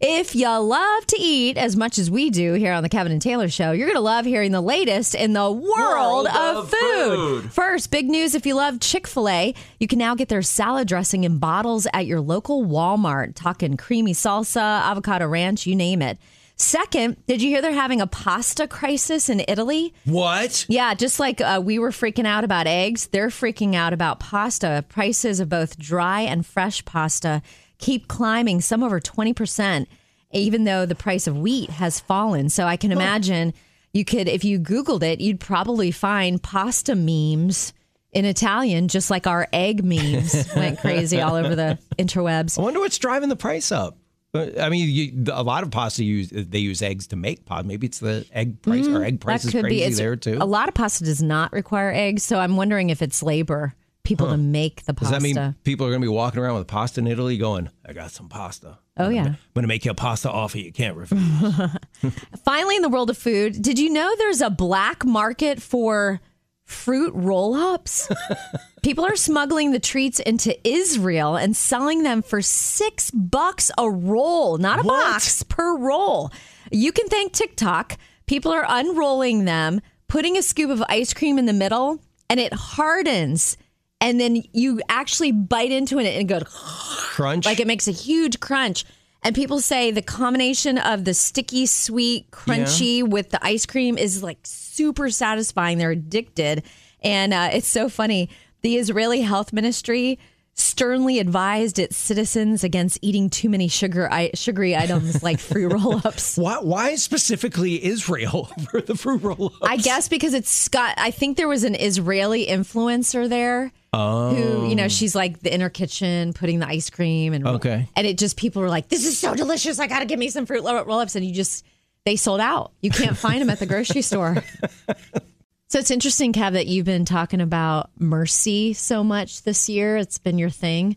If you love to eat as much as we do here on the Kevin and Taylor Show, you're going to love hearing the latest in the world, World of, of food. food. First, big news if you love Chick fil A, you can now get their salad dressing in bottles at your local Walmart. Talking creamy salsa, avocado ranch, you name it. Second, did you hear they're having a pasta crisis in Italy? What? Yeah, just like uh, we were freaking out about eggs, they're freaking out about pasta. Prices of both dry and fresh pasta keep climbing, some over 20%, even though the price of wheat has fallen. So I can imagine you could, if you Googled it, you'd probably find pasta memes in Italian, just like our egg memes went crazy all over the interwebs. I wonder what's driving the price up. Uh, I mean, you, a lot of pasta use they use eggs to make pasta. Maybe it's the egg price or egg price is crazy there too. A lot of pasta does not require eggs, so I'm wondering if it's labor, people to make the pasta. Does that mean people are going to be walking around with pasta in Italy, going, "I got some pasta. Oh, yeah. I'm going to make you a pasta offer you can't refuse." Finally, in the world of food, did you know there's a black market for fruit roll ups? People are smuggling the treats into Israel and selling them for six bucks a roll, not a What? box, per roll. You can thank TikTok. People are unrolling them, putting a scoop of ice cream in the middle, and it hardens. And then you actually bite into it and it goes Crunch. like it makes a huge crunch. And people say the combination of the sticky, sweet, crunchy with the ice cream is like super satisfying. They're addicted. And uh, it's so funny. The Israeli Health Ministry sternly advised its citizens against eating too many sugar I- sugary items like fruit roll ups. why, why specifically Israel for the fruit roll ups? I guess because it's got, I think there was an Israeli influencer there. Who, you know, oh. she's like the inner kitchen putting the ice cream and Okay. and it just people were like, "This is so delicious! I got to give me some fruit roll ups," and you just they sold out. You can't find them at the grocery store. So it's interesting, Kev, that you've been talking about mercy so much this year. It's been your thing.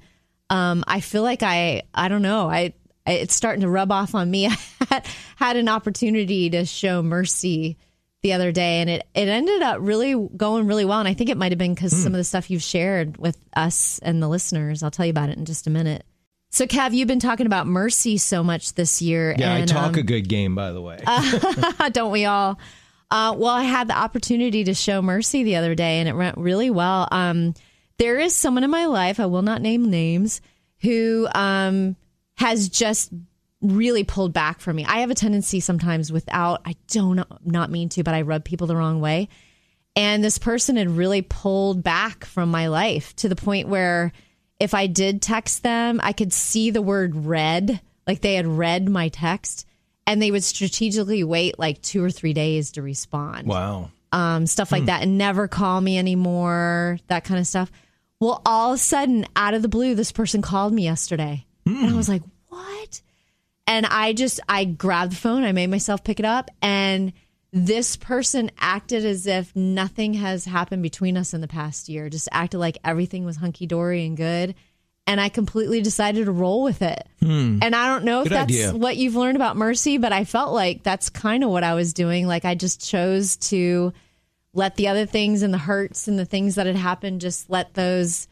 Um, I feel like I, I don't know, I, I it's starting to rub off on me. I had, had an opportunity to show mercy the other day, and it it ended up really going really well. And I think it might have been because some of the stuff you've shared with us and the listeners. I'll tell you about it in just a minute. So, Kev, you've been talking about mercy so much this year. yeah, and, I talk um, a good game, by the way. don't we all? Uh, well, I had the opportunity to show mercy the other day, and it went really well. Um, there is someone in my life, I will not name names, who um, has just really pulled back from me. I have a tendency sometimes without, I don't not mean to, but I rub people the wrong way. And this person had really pulled back from my life to the point where if I did text them, I could see the word read, like they had read my text, and they would strategically wait like two or three days to respond. wow. Um, stuff like that, and never call me anymore, that kind of stuff. Well, all of a sudden, out of the blue, this person called me yesterday. And I was like, what? And I just, I grabbed the phone, I made myself pick it up, and this person acted as if nothing has happened between us in the past year, just acted like everything was hunky dory and good. And I completely decided to roll with it. Hmm. And I don't know if Good that's idea. what you've learned about mercy, but I felt like that's kind of what I was doing. Like I just chose to let the other things and the hurts and the things that had happened, just let those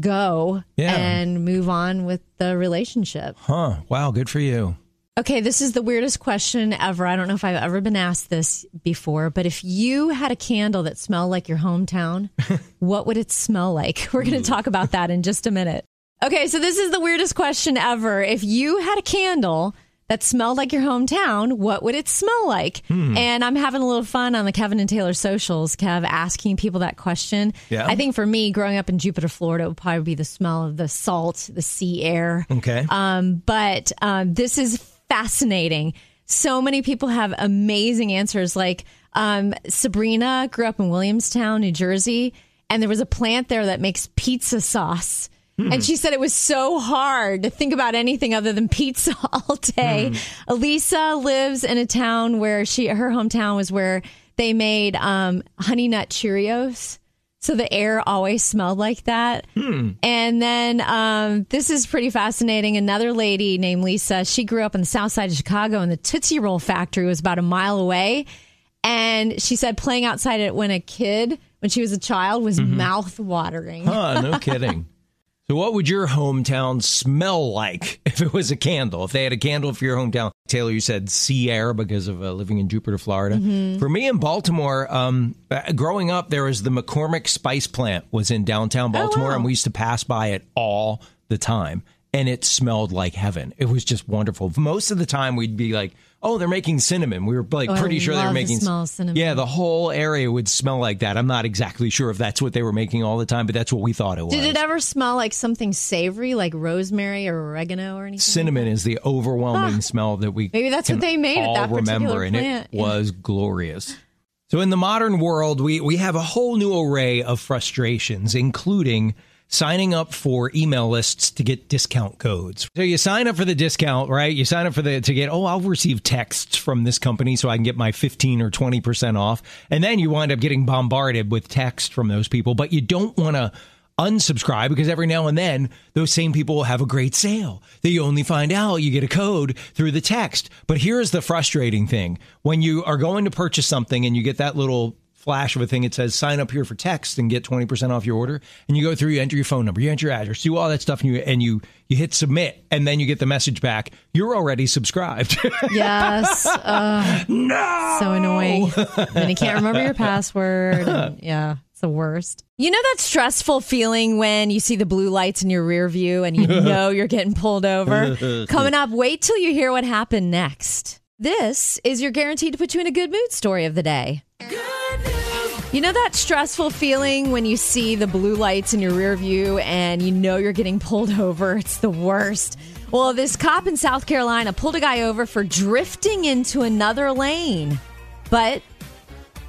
go Yeah. and move on with the relationship. Huh. Wow. Good for you. Okay, this is the weirdest question ever. I don't know if I've ever been asked this before, but if you had a candle that smelled like your hometown, what would it smell like? We're going to talk about that in just a minute. Okay, so this is the weirdest question ever. If you had a candle that smelled like your hometown, what would it smell like? And I'm having a little fun on the Kevin and Taylor socials, Kev, asking people that question. Yeah. I think for me, growing up in Jupiter, Florida, it would probably be the smell of the salt, the sea air. Okay. Um, but um, this is fascinating. So many people have amazing answers. Like um, Sabrina grew up in Williamstown, New Jersey, and there was a plant there that makes pizza sauce. And she said it was so hard to think about anything other than pizza all day. Elisa lives in a town where she, her hometown was where they made um, honey nut Cheerios. So the air always smelled like that. And then um, this is pretty fascinating. Another lady named Lisa, she grew up on the south side of Chicago, and the Tootsie Roll factory was about a mile away. And she said playing outside it when a kid, when she was a child, was mouth watering. Huh, no kidding. So, what would your hometown smell like if it was a candle? If they had a candle for your hometown, Taylor, you said sea air because of uh, living in Jupiter, Florida. Mm-hmm. For me in Baltimore, um, uh, growing up, there was the McCormick Spice Plant was in downtown Baltimore, Oh, wow. and we used to pass by it all the time, and it smelled like heaven. It was just wonderful. Most of the time, we'd be like. Oh, they're making cinnamon. We were like Oh, pretty sure they were love the making. smell cinnamon. Yeah, the whole area would smell like that. I'm not exactly sure if that's what they were making all the time, but that's what we thought it was. Did it ever smell like something savory, like rosemary or oregano or anything? cinnamon is the overwhelming ah, smell that we Maybe that's what they made at all that particular remember, and plant. it Yeah. was glorious. So in the modern world, we we have a whole new array of frustrations, including signing up for email lists to get discount codes. So you sign up for the discount, right? You sign up for the to get, oh, I'll receive texts from this company so I can get my 15 or 20% off. And then you wind up getting bombarded with text from those people, but you don't want to unsubscribe because every now and then those same people will have a great sale that you only find out you get a code through the text. But here's the frustrating thing when you are going to purchase something and you get that little flash of a thing it says sign up here for text and get 20% off your order and you go through you enter your phone number you enter your address do all that stuff and you and you you hit submit and then you get the message back you're already subscribed Yes. Uh, no so annoying. then you can't remember your password. and- yeah, it's the worst. You know that stressful feeling when you see the blue lights in your rear view and you know you're getting pulled over? Coming up, wait till you hear what happened next. This is your guaranteed to put you in a good mood story of the day. You know that stressful feeling when you see the blue lights in your rear view and you know you're getting pulled over? It's the worst. Well, this cop in South Carolina pulled a guy over for drifting into another lane, but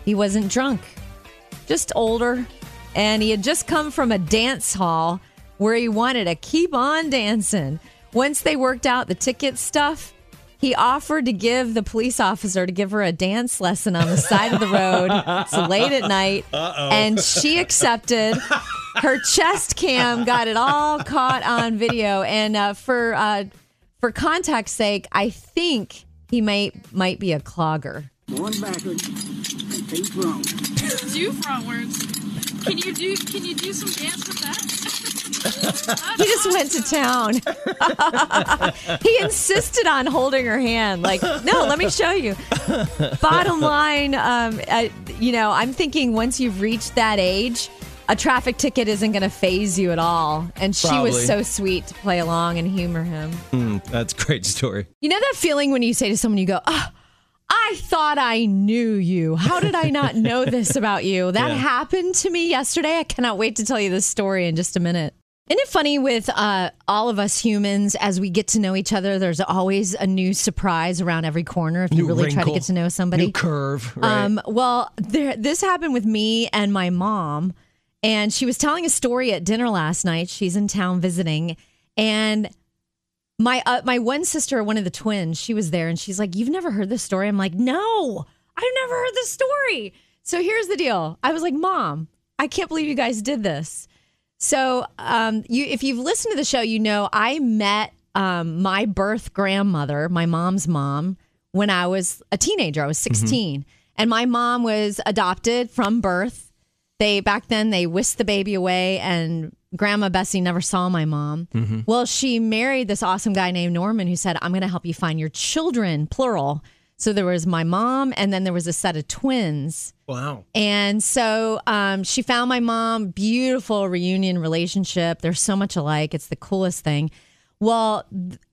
he wasn't drunk, just older. And he had just come from a dance hall where he wanted to keep on dancing. Once they worked out the ticket stuff, he offered to give the police officer to give her a dance lesson on the side of the road. It's late at night. And she accepted. Her chest cam got it all caught on video. And uh, for uh, for context sake, I think he might might be a clogger. Going backwards and feet front. do frontwards. Can you do can you do some dance with that? He just went to town. he insisted on holding her hand. Like, no, let me show you. Bottom line, um, I, you know, I'm thinking once you've reached that age, a traffic ticket isn't going to faze you at all. And she Probably. was so sweet to play along and humor him. that's a great story You know that feeling when you say to someone, you go, oh, I thought I knew you. How did I not know this about you? That Yeah. happened to me yesterday. I cannot wait to tell you this story in just a minute. Isn't it funny with uh, all of us humans, as we get to know each other, there's always a new surprise around every corner if you New really try to get to know somebody. new curve right? Um, well, there, this happened with me and my mom, and she was telling a story at dinner last night. She's in town visiting, and my uh, my one sister, one of the twins, she was there, and she's like, "You've never heard this story?" I'm like, "No, I've never heard this story." So here's the deal. I was like, "Mom, I can't believe you guys did this." So, um, you if you've listened to the show, you know I met um, my birth grandmother, my mom's mom, when I was a teenager. I was 16, and my mom was adopted from birth. They back then they whisked the baby away, and Grandma Bessie never saw my mom. Well, she married this awesome guy named Norman who said, "I'm going to help you find your children," plural. So there was my mom, and then there was a set of twins. wow And so um, she found my mom, beautiful reunion relationship. They're so much alike. It's the coolest thing. Well,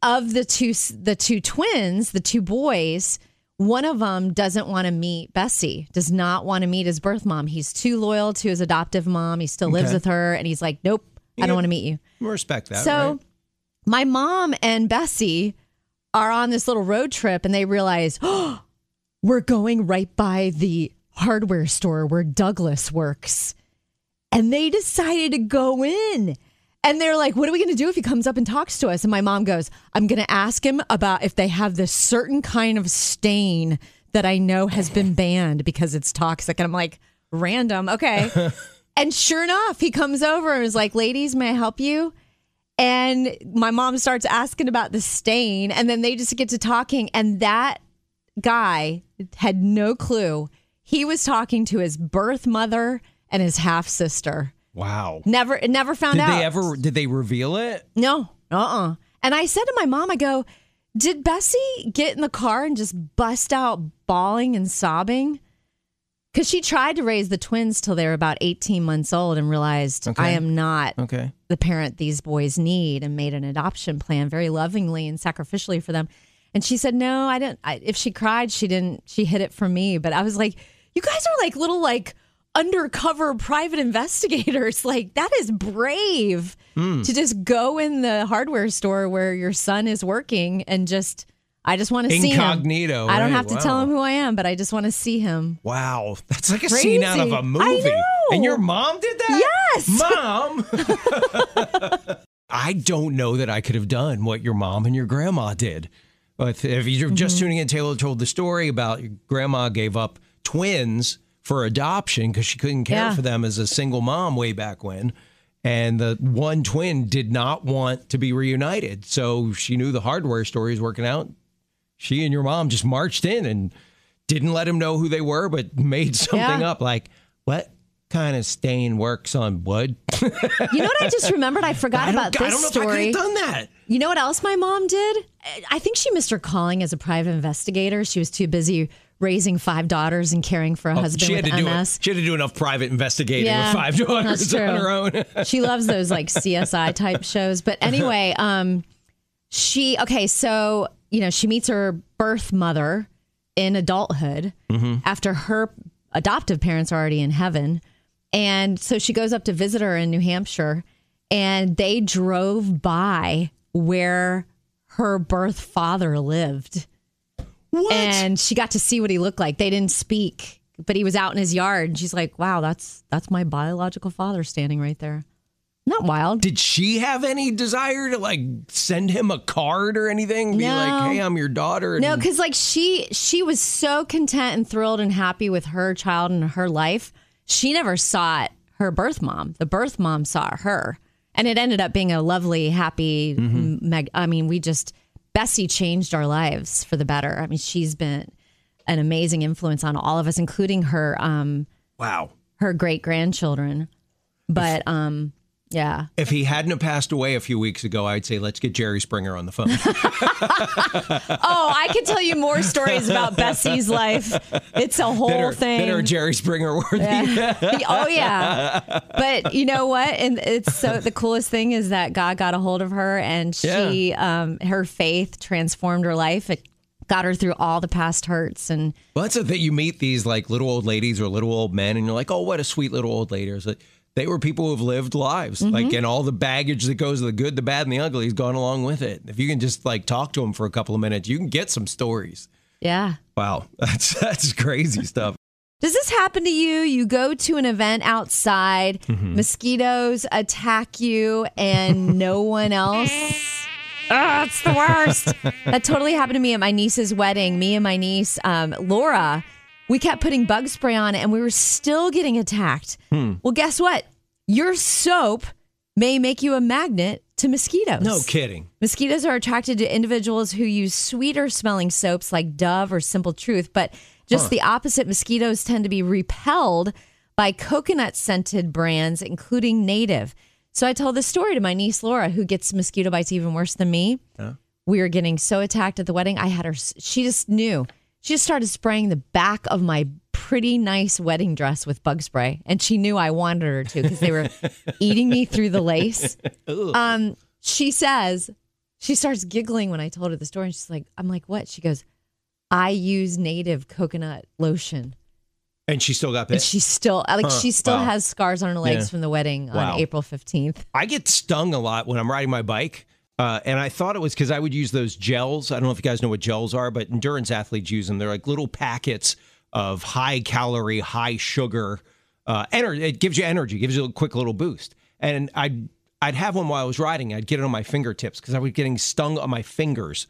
of the two, the two twins, the two boys, one of them doesn't want to meet Bessie. Does not want to meet his birth mom. He's too loyal to his adoptive mom. He still lives Okay. with her, and he's like, "Nope, I don't want to meet you." respect that So right? my mom and Bessie are on this little road trip and they realize, oh, we're going right by the hardware store where Douglas works. And they decided to go in. And they're like, what are we going to do if he comes up and talks to us? And my mom goes, I'm going to ask him about if they have this certain kind of stain that I know has been banned because it's toxic. And I'm like, random. Okay. and sure enough, he comes over and is like, ladies, may I help you? And my mom starts asking about the stain, and then they just get to talking. And that guy had no clue. He was talking to his birth mother and his half sister. Wow. Never, never found Did out. Did they ever? Did they reveal it? No, uh uh And I said to my mom, I go, did Bessie get in the car and just bust out bawling and sobbing? Because she tried to raise the twins till they were about 18 months old and realized Okay. I am not Okay. the parent these boys need and made an adoption plan very lovingly and sacrificially for them. And she said, no, I didn't. I, if she cried, she didn't, she hid it from me. But I was like, you guys are like little, like, undercover private investigators. Like, that is brave Hmm. to just go in the hardware store where your son is working and just, I just want to see him. Incognito, I don't right, have to tell him who I am, but I just want to see him. Wow, that's like a scene out of a movie. And your mom did that? Yes. Mom. I don't know that I could have done what your mom and your grandma did. But if you're Mm-hmm. just tuning in, Taylor told the story about your grandma gave up twins for adoption because she couldn't care Yeah. for them as a single mom way back when. And the one twin did not want to be reunited. So she knew the hardware store was working out. She and your mom just marched in and didn't let him know who they were, but made something Yeah. up like, what kind of stain works on wood? You know what I just remembered? I forgot I about I this don't know if I story. could have done that. You know what else my mom did? I think she missed her calling as a private investigator. She was too busy raising five daughters and caring for a husband Oh, she had to do MS. it. She had to do enough private investigating Yeah, with five daughters on her own. she loves those like CSI type shows. But anyway, um, she okay, so you know, she meets her birth mother in adulthood Mm-hmm. after her adoptive parents are already in heaven. And so she goes up to visit her in New Hampshire and they drove by where her birth father lived. What? And she got to see what he looked like. They didn't speak, but he was out in his yard. And she's like, wow, that's that's my biological father standing right there. Not wild. Did she have any desire to like send him a card or anything? Be No. like, hey, I'm your daughter. No, because like she she was so content and thrilled and happy with her child and her life. She never sought her birth mom. The birth mom saw her, and it ended up being a lovely, happy. Mm-hmm. Meg- I mean, we just Bessie changed our lives for the better. I mean, she's been an amazing influence on all of us, including her um wow. her great grandchildren. But um yeah. If he hadn't have passed away a few weeks ago, I'd say let's get Jerry Springer on the phone. Oh, I could tell you more stories about Bessie's life. It's a whole that, are, thing. that are Jerry Springer worthy. oh yeah but you know what and it's so the coolest thing is that god got a hold of her and she um her faith transformed her life it got her through all the past hurts and Well, that's the thing. You meet these like little old ladies or little old men, and you're like, oh, what a sweet little old lady. It's like, they were people who have lived lives, Mm-hmm. like, and all the baggage that goes to the good, the bad, and the ugly has gone along with it. If you can just like talk to them for a couple of minutes, you can get some stories. yeah Wow, that's that's crazy stuff. does this happen to you you go to an event outside Mm-hmm. mosquitoes attack you and no one else Oh, it's the worst. that totally happened to me at my niece's wedding. Me and my niece, um, Laura, we kept putting bug spray on it and we were still getting attacked. Hmm. Well, guess what? Your soap may make you a magnet to mosquitoes. No kidding. Mosquitoes are attracted to individuals who use sweeter smelling soaps like Dove or Simple Truth, but just the opposite. Mosquitoes tend to be repelled by coconut scented brands, including Native. So I told this story to my niece Laura, who gets mosquito bites even worse than me. We were getting so attacked at the wedding. I had her, she just knew. She just started spraying the back of my pretty nice wedding dress with bug spray. And she knew I wanted her to because they were eating me through the lace. Um, she says, she starts giggling when I told her the story. And she's like, I'm like, what? She goes, I use native coconut lotion. And she still got And bit. she still, like, she still wow. has scars on her legs Yeah. from the wedding Wow. on April 15th. I get stung a lot when I'm riding my bike. Uh, and I thought it was because I would use those gels. I don't know if you guys know what gels are, but endurance athletes use them. They're like little packets of high calorie, high sugar uh, energy. It gives you energy, gives you a quick little boost. And I'd I'd have one while I was riding. I'd get it on my fingertips because I was getting stung on my fingers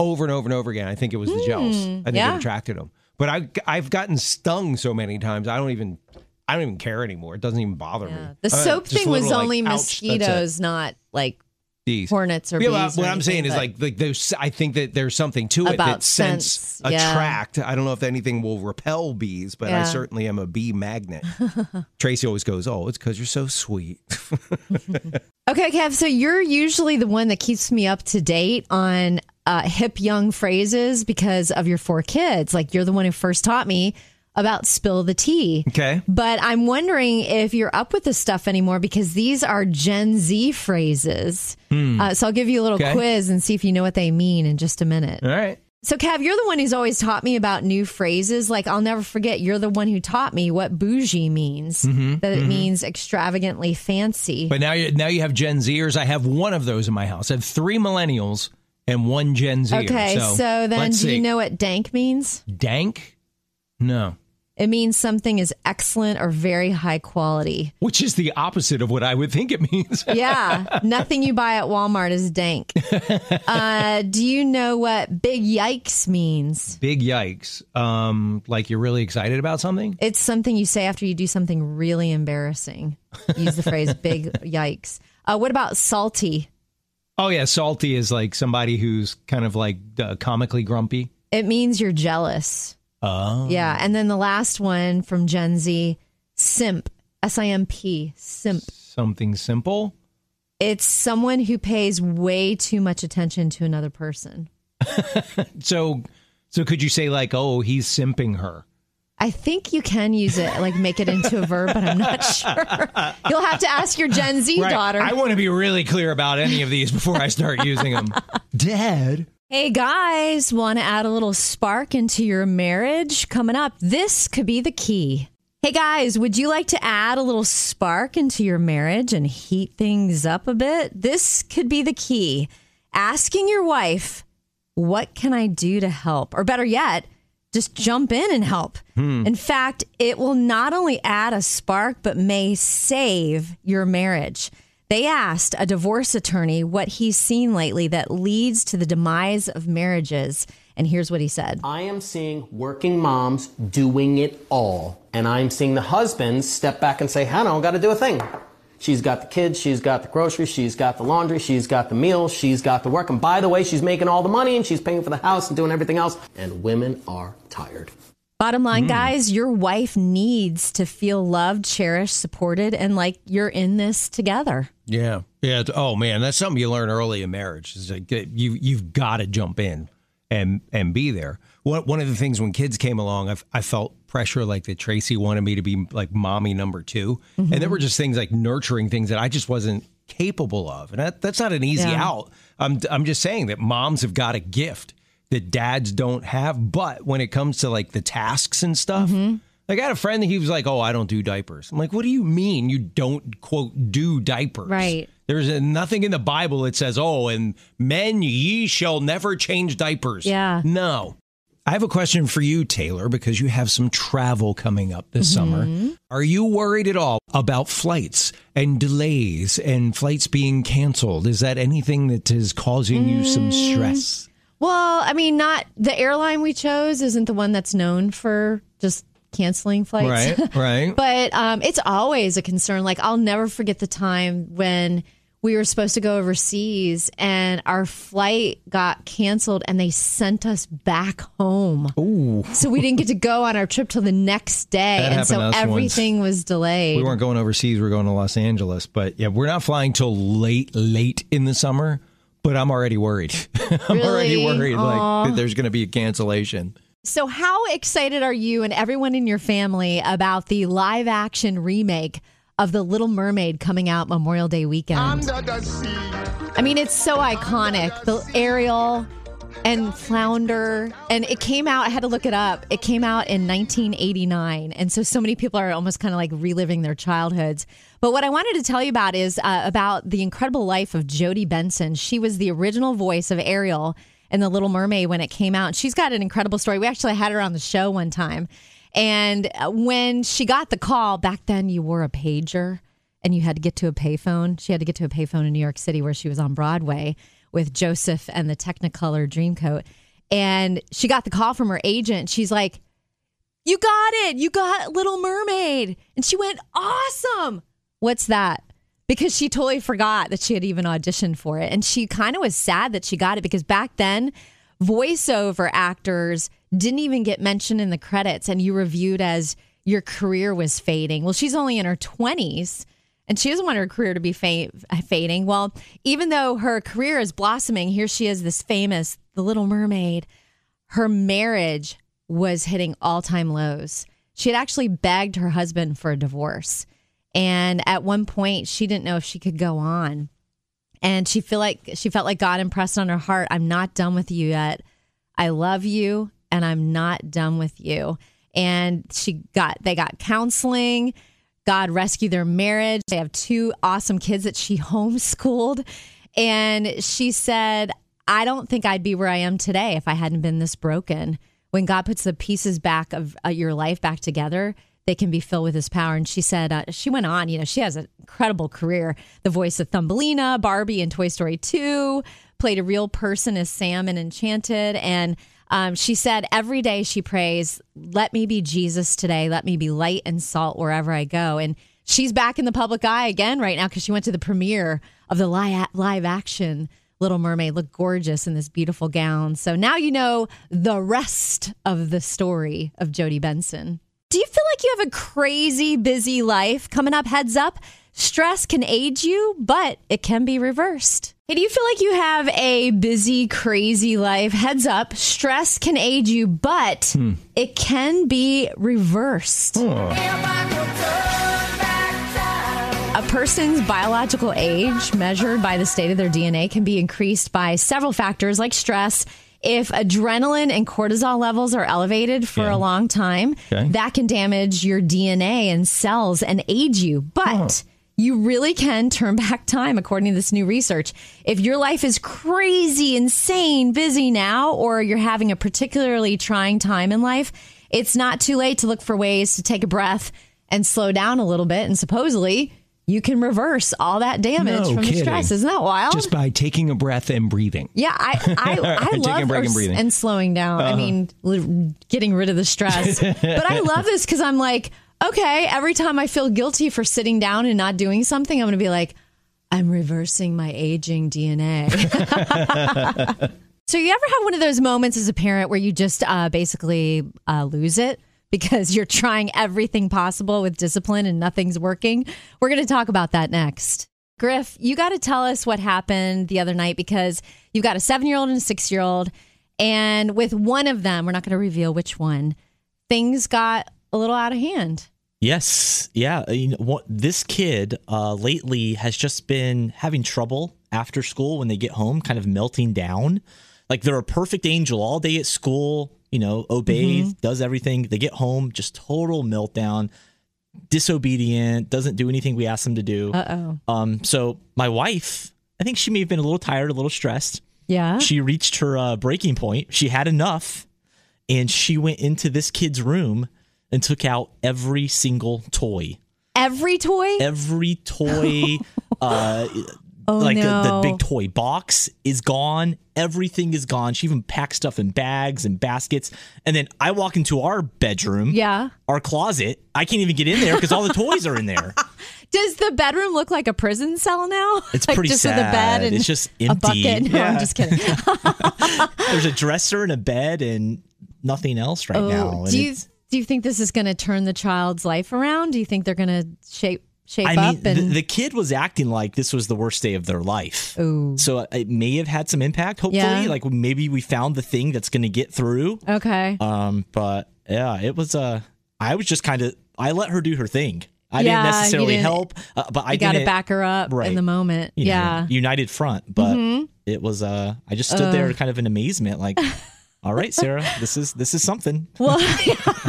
over and over and over again. I think it was the gels. I think yeah. it attracted them. But I I've gotten stung so many times. I don't even I don't even care anymore. It doesn't even bother me. The Uh, soap just thing was like, only ouch, mosquitoes, not like Bees. hornets or Yeah, bees. well, or what I'm saying is like like there's I think that there's something to it that sense, sense, yeah. attract. I don't know if anything will repel bees, but I certainly am a bee magnet. Tracy always goes, "Oh, it's because you're so sweet." Okay, Kev. So you're usually the one that keeps me up to date on uh, hip young phrases because of your four kids. Like you're the one who first taught me about spill the tea. Okay. But I'm wondering if you're up with this stuff anymore because these are Gen Z phrases. Uh, so I'll give you a little Hmm. Okay. quiz and see if you know what they mean in just a minute. All right. So, Kev, you're the one who's always taught me about new phrases. Like, I'll never forget, you're the one who taught me what bougie means, that it means extravagantly fancy. Mm-hmm, But now you now you have Gen Zers. I have one of those in my house. I have three millennials and one Gen Z. Okay, so, then let's do you know what dank means? dank? No. It means something is excellent or very high quality. Which is the opposite of what I would think it means. Yeah, nothing you buy at Walmart is dank. Uh, do you know what big yikes means? Big yikes. Um, like you're really excited about something? It's something you say after you do something really embarrassing. Use the phrase big yikes. Uh, what about salty? Oh yeah, salty is like somebody who's kind of like uh, comically grumpy. It means you're jealous. Oh. Yeah. And then the last one from Gen Z, simp, S I M P, simp. Something simple. It's someone who pays way too much attention to another person. So so could you say like, "Oh, he's simping her." I think you can use it, like make it into a verb, but I'm not sure. You'll have to ask your Gen Z daughter. I want to be really clear about any of these before I start using them. Dad. Hey guys, want to add a little spark into your marriage? Coming up, this could be the key. Hey guys, would you like to add a little spark into your marriage and heat things up a bit? This could be the key. Asking your wife, What can I do to help? Or better yet, just jump in and help. Hmm. In fact, it will not only add a spark, but may save your marriage. They asked a divorce attorney what he's seen lately that leads to the demise of marriages. And here's what he said I am seeing working moms doing it all. And I'm seeing the husbands step back and say, Hannah, I got to do a thing. She's got the kids, she's got the groceries, she's got the laundry, she's got the meals, she's got the work. And by the way, she's making all the money and she's paying for the house and doing everything else. And women are tired. Bottom line, hmm. guys, your wife needs to feel loved, cherished, supported, and like you're in this together. Yeah. Yeah. Oh man, that's something you learn early in marriage. Is like you you've got to jump in and and be there. One one of the things when kids came along, I, I felt pressure like that. Tracy wanted me to be like mommy number 2 and there mm-hmm. were just things like nurturing things that I just wasn't capable of, and that, that's not an easy Yeah. out. I'm I'm just saying that moms have got a gift that dads don't have, but when it comes to like the tasks and stuff. Mm-hmm. Like I had a friend that he was like, "Oh, I don't do diapers." I'm like, "What do you mean you don't quote do diapers?" Right. There's nothing in the Bible that says, "Oh, and men ye shall never change diapers." Yeah. No. I have a question for you, Taylor, because you have some travel coming up this mm-hmm. summer. Are you worried at all about flights and delays and flights being canceled? Is that anything that is causing you some mm. stress? Well, I mean, not the airline we chose isn't the one that's known for just canceling flights. Right, right. But um, it's always a concern. Like I'll never forget the time when we were supposed to go overseas and our flight got canceled and they sent us back home. Ooh. So we didn't get to go on our trip till the next day. That and so happened to us everything was delayed. we weren't going overseas. We are going to Los Angeles. But yeah, we're not flying till late, late in the summer. But I'm already worried. I'm already worried Aw. like that there's going to be a cancellation. So, how excited are you and everyone in your family about the live action remake of The Little Mermaid coming out Memorial Day weekend? I mean, it's so iconic. The Ariel and Flounder. And it came out, I had to look it up. It came out in 1989. And so, so many people are almost kind of like reliving their childhoods. But what I wanted to tell you about is uh, about the incredible life of Jodi Benson. She was the original voice of Ariel in The Little Mermaid when it came out. She's got an incredible story. We actually had her on the show one time. And uh, when she got the call, back then you wore a pager and you had to get to a payphone. She had to get to a payphone in New York City where she was on Broadway with Joseph and the Technicolor Dreamcoat. And she got the call from her agent. She's like, You got it. You got Little Mermaid. And she went, Awesome. What's that? because she totally forgot that she had even auditioned for it. And she kind of was sad that she got it because back then, voiceover actors didn't even get mentioned in the credits and you were viewed as your career was fading. Well, she's only in her 20s and she doesn't want her career to be fa- uh, fading. Well, even though her career is blossoming, here she is, this famous The Little Mermaid. Her marriage was hitting all time lows. She had actually begged her husband for a divorce. And at one point, she didn't know if she could go on. And she feel like she felt like God impressed on her heart, I'm not done with you yet. I love you and I'm not done with you. And she got they got counseling. God rescue their marriage. They have two awesome kids that she homeschooled. And she said, I don't think I'd be where I am today if I hadn't been this broken. When God puts the pieces back of uh, your life back together, they can be filled with his power. And she said, uh, she went on, you know, she has an incredible career. The voice of Thumbelina, Barbie and Toy Story 2, played a real person as Sam in Enchanted. And um, she said every day she prays, let me be Jesus today. Let me be light and salt wherever I go. And she's back in the public eye again right now because she went to the premiere of the li- live action Little Mermaid. Looked gorgeous in this beautiful gown. So now you know the rest of the story of Jodi Benson. Do you feel like you have a crazy busy life? Coming up, heads up. Stress can age you, but it can be reversed. Hey, do you feel like you have a busy, crazy life? Heads up, stress can age you, but hmm. it can be reversed. A person's biological age, measured by the state of their DNA, can be increased by several factors like stress. If adrenaline and cortisol levels are elevated for Yeah. a long time, Okay. that can damage your DNA and cells and age you. But you really can turn back time, according to this new research. If your life is crazy, insane, busy now, or you're having a particularly trying time in life, it's not too late to look for ways to take a breath and slow down a little bit. And supposedly, you can reverse all that damage No from kidding. the stress. Isn't that wild? Just by taking a breath and breathing. Yeah, I I, I love break and breathing. Uh-huh. and slowing down. I mean, getting rid of the stress. but I love this because I'm like, okay, every time I feel guilty for sitting down and not doing something, I'm going to be like, I'm reversing my aging DNA. so you ever have one of those moments as a parent where you just uh, basically uh, lose it? Because you're trying everything possible with discipline and nothing's working. We're going to talk about that next. Griff, you got to tell us what happened the other night because you've got a seven year old and a six year old. And with one of them, we're not going to reveal which one, things got a little out of hand. Yes, yeah. You know, what, this kid uh, lately has just been having trouble after school when they get home, kind of melting down. Like they're a perfect angel all day at school. You know, obeys, does everything. They get home, just total meltdown, disobedient, doesn't do anything we ask them to do. Uh oh. Um, so my wife, I think she may have been a little tired, a little stressed. Yeah. She reached her uh, breaking point. She had enough, and she went into this kid's room and took out every single toy Every toy? every toy uh Oh, like the, the big toy box is gone everything is gone she even packed stuff in bags and baskets and then i walk into our bedroom yeah. our closet i can't even get in there because all the toys are in there Does the bedroom look like a prison cell now? It's like pretty just with a bed and It's just a empty. bucket. No, I'm just kidding. there's a dresser and a bed and nothing else right now Oh, And do you do you think this is going to turn the child's life around? Do you think they're going to shape shape I up mean, and the, the kid was acting like this was the worst day of their life. Ooh. So it may have had some impact. Hopefully, Yeah. like maybe we found the thing that's going to get through. okay? Um, but yeah, it was. Uh, I was just kind of. I let her do her thing. I Yeah, didn't necessarily didn't- help, uh, but I got to back her up right, in the moment. you know, yeah. Mm-hmm. united front. But it was. Uh, I just stood there, kind of in amazement, like, "All right, Sarah, this is this is something." Well,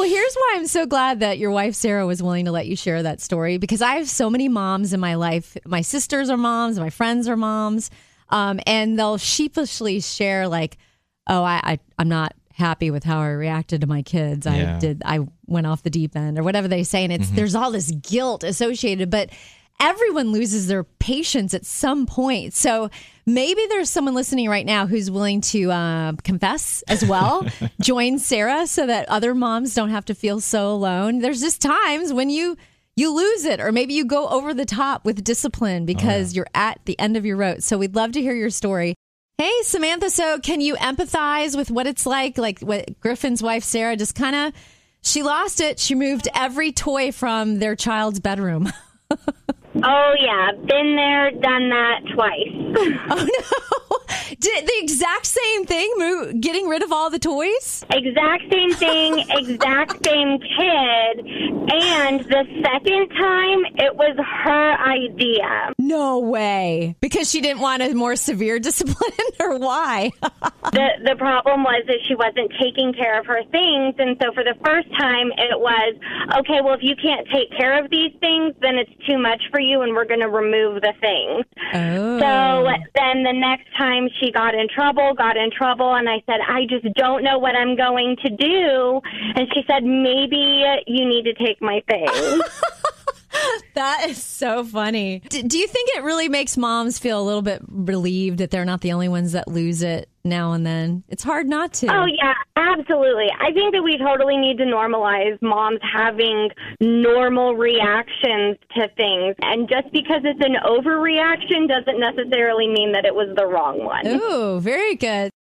well, here's why I'm so glad that your wife Sarah was willing to let you share that story because I have so many moms in my life. My sisters are moms, my friends are moms, um, and they'll sheepishly share like, "Oh, I, I I'm not happy with how I reacted to my kids. I did I went off the deep end or whatever they say." And it's there's all this guilt associated, but everyone loses their patience at some point. So maybe there's someone listening right now who's willing to uh, confess as well. Join Sarah so that other moms don't have to feel so alone. There's just times when you you lose it, or maybe you go over the top with discipline because you're at the end of your rope. So we'd love to hear your story. Hey, Samantha. So can you empathize with what it's like? Like what Griffin's wife, Sarah, just kind of, she lost it. She moved every toy from their child's bedroom. Oh yeah, been there, done that twice. oh no. Did the exact same thing, getting rid of all the toys? Exact same thing, exact same kid. And the second time, it was her idea. No way. Because she didn't want a more severe discipline or why? The the problem was that she wasn't taking care of her things, and so for the first time, it was okay. Well, if you can't take care of these things, then it's too much for you, and we're going to remove the things. oh. So then the next time she got in trouble, got in trouble, and I said, I just don't know what I'm going to do. And she said, maybe you need to take my things. That is so funny. D- do you think it really makes moms feel a little bit relieved that they're not the only ones that lose it now and then? It's hard not to. oh, yeah, absolutely. I think that we totally need to normalize moms having normal reactions to things. And just because it's an overreaction doesn't necessarily mean that it was the wrong one. Ooh, very good.